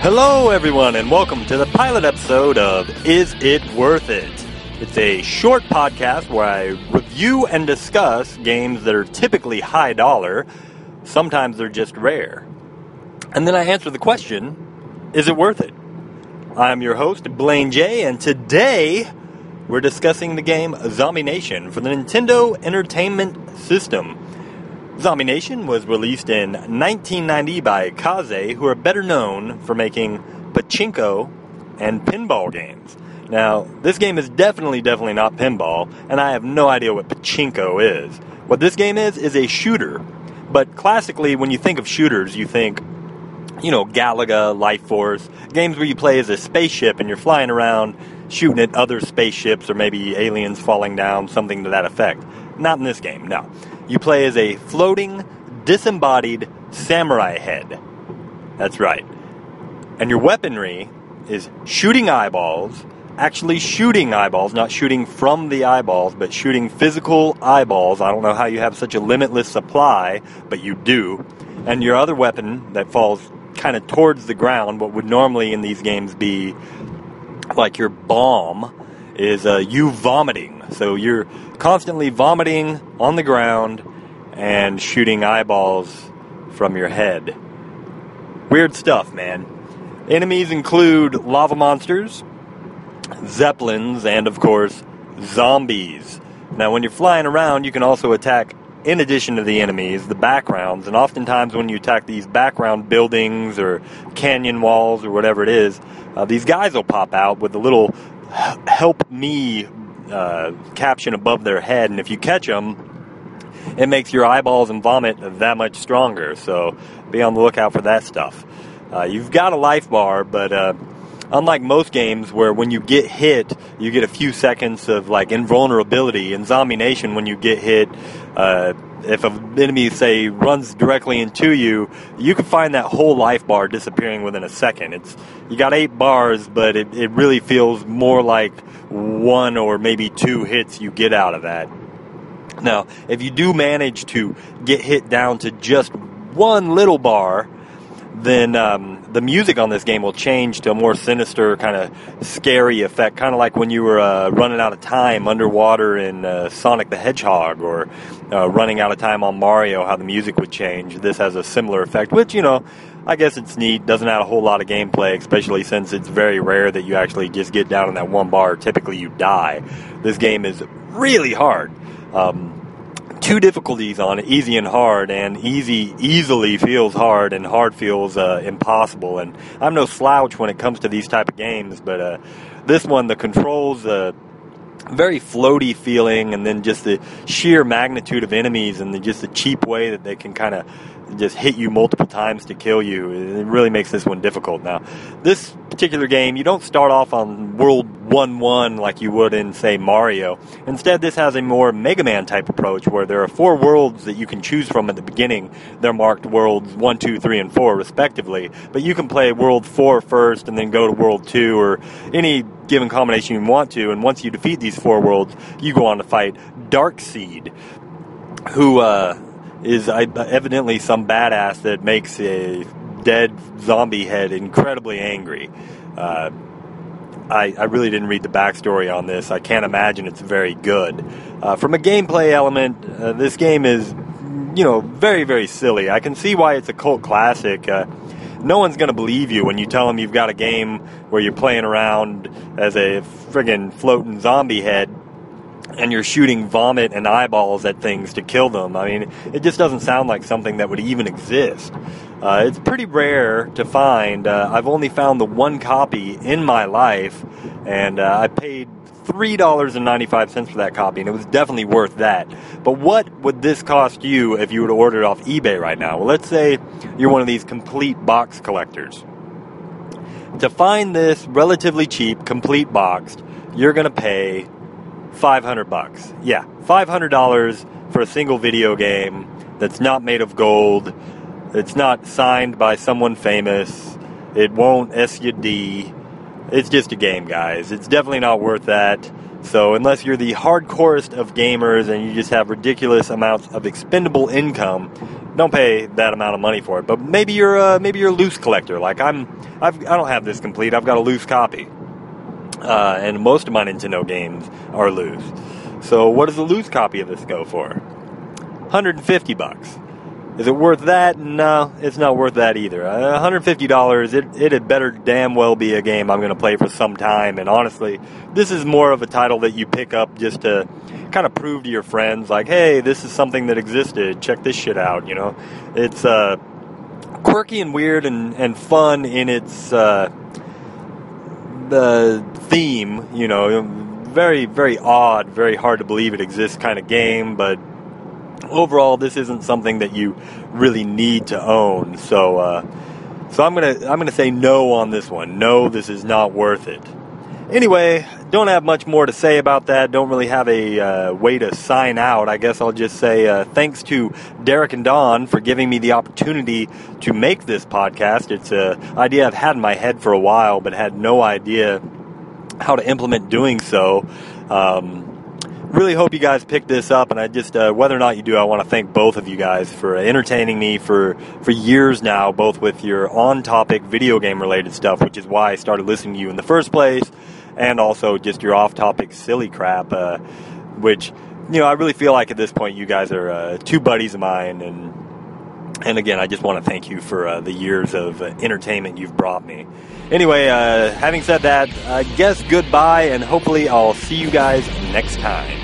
Hello, everyone, and welcome to the pilot episode of Is It Worth It? It's a short podcast where I review and discuss games that are typically high dollar. Sometimes they're just rare. And then I answer the question Is it worth it? I'm your host, Blaine J, and today we're discussing the game Zombie Nation for the Nintendo Entertainment System. Zombie Nation was released in 1990 by Kaze, who are better known for making pachinko and pinball games. Now, this game is definitely, definitely not pinball, and I have no idea what pachinko is. What this game is, is a shooter. But classically, when you think of shooters, you think, you know, Galaga, Life Force, games where you play as a spaceship and you're flying around shooting at other spaceships or maybe aliens falling down, something to that effect. Not in this game, no. You play as a floating, disembodied samurai head. That's right. And your weaponry is shooting eyeballs, actually shooting eyeballs, not shooting from the eyeballs, but shooting physical eyeballs. I don't know how you have such a limitless supply, but you do. And your other weapon that falls kind of towards the ground, what would normally in these games be like your bomb, is uh, you vomiting. So you're constantly vomiting on the ground and shooting eyeballs from your head. Weird stuff, man. Enemies include lava monsters, zeppelins, and of course, zombies. Now, when you're flying around, you can also attack, in addition to the enemies, the backgrounds. And oftentimes, when you attack these background buildings or canyon walls or whatever it is, uh, these guys will pop out with a little help me uh, caption above their head. And if you catch them, it makes your eyeballs and vomit that much stronger. So be on the lookout for that stuff. Uh, you've got a life bar, but uh, unlike most games where when you get hit, you get a few seconds of like invulnerability. In Zombie Nation, when you get hit, uh, if an enemy say runs directly into you, you can find that whole life bar disappearing within a second. It's you got eight bars, but it, it really feels more like one or maybe two hits you get out of that. Now, if you do manage to get hit down to just one little bar, then um, the music on this game will change to a more sinister, kind of scary effect, kind of like when you were uh, running out of time underwater in uh, Sonic the Hedgehog or uh, running out of time on Mario, how the music would change. This has a similar effect, which, you know, I guess it's neat. Doesn't add a whole lot of gameplay, especially since it's very rare that you actually just get down in that one bar. Typically, you die. This game is really hard. Um, two difficulties on it, easy and hard, and easy easily feels hard, and hard feels uh, impossible. And I'm no slouch when it comes to these type of games, but uh, this one, the controls, uh, very floaty feeling, and then just the sheer magnitude of enemies, and the, just the cheap way that they can kind of just hit you multiple times to kill you. It really makes this one difficult. Now, this particular game, you don't start off on World 1 1 like you would in, say, Mario. Instead, this has a more Mega Man type approach where there are four worlds that you can choose from at the beginning. They're marked worlds 1, 2, 3, and 4, respectively. But you can play World 4 first and then go to World 2 or any given combination you want to. And once you defeat these four worlds, you go on to fight Darc Seed, who, uh, is evidently some badass that makes a dead zombie head incredibly angry. Uh, I, I, really didn't read the backstory on this. I can't imagine it's very good. Uh, from a gameplay element, uh, this game is, you know, very, very silly. I can see why it's a cult classic. Uh, no one's going to believe you when you tell them you've got a game where you're playing around as a friggin' floating zombie head and you're shooting vomit and eyeballs at things to kill them. I mean, it just doesn't sound like something that would even exist. Uh, it's pretty rare to find. Uh, I've only found the one copy in my life, and uh, I paid $3.95 for that copy, and it was definitely worth that. But what would this cost you if you were to order it off eBay right now? Well, let's say you're one of these complete box collectors. To find this relatively cheap, complete boxed, you're going to pay 500 bucks. Yeah, $500 for a single video game that's not made of gold. It's not signed by someone famous. It won't SUD. It's just a game, guys. It's definitely not worth that. So, unless you're the hardcorest of gamers and you just have ridiculous amounts of expendable income, don't pay that amount of money for it. But maybe you're uh, maybe you're a loose collector. Like I'm, I've, I don't have this complete. I've got a loose copy, uh, and most of my Nintendo games are loose. So what does a loose copy of this go for? 150 bucks. Is it worth that? No, it's not worth that either. Uh, $150, it, it had better damn well be a game I'm going to play for some time. And honestly, this is more of a title that you pick up just to kind of prove to your friends, like, hey, this is something that existed. Check this shit out, you know? It's uh, quirky and weird and, and fun in its uh, the theme, you know, very, very odd, very hard to believe it exists kind of game, but overall, this isn't something that you really need to own. So, uh, so I'm gonna I'm gonna say no on this one. No, this is not worth it. Anyway, don't have much more to say about that. Don't really have a uh, way to sign out. I guess I'll just say uh, thanks to Derek and Don for giving me the opportunity to make this podcast. It's an idea I've had in my head for a while, but had no idea how to implement doing so. Um, really hope you guys pick this up and i just uh, whether or not you do i want to thank both of you guys for entertaining me for for years now both with your on topic video game related stuff which is why i started listening to you in the first place and also just your off topic silly crap uh, which you know i really feel like at this point you guys are uh, two buddies of mine and and again i just want to thank you for uh, the years of uh, entertainment you've brought me. Anyway uh, having said that i guess goodbye and hopefully i'll see you guys next time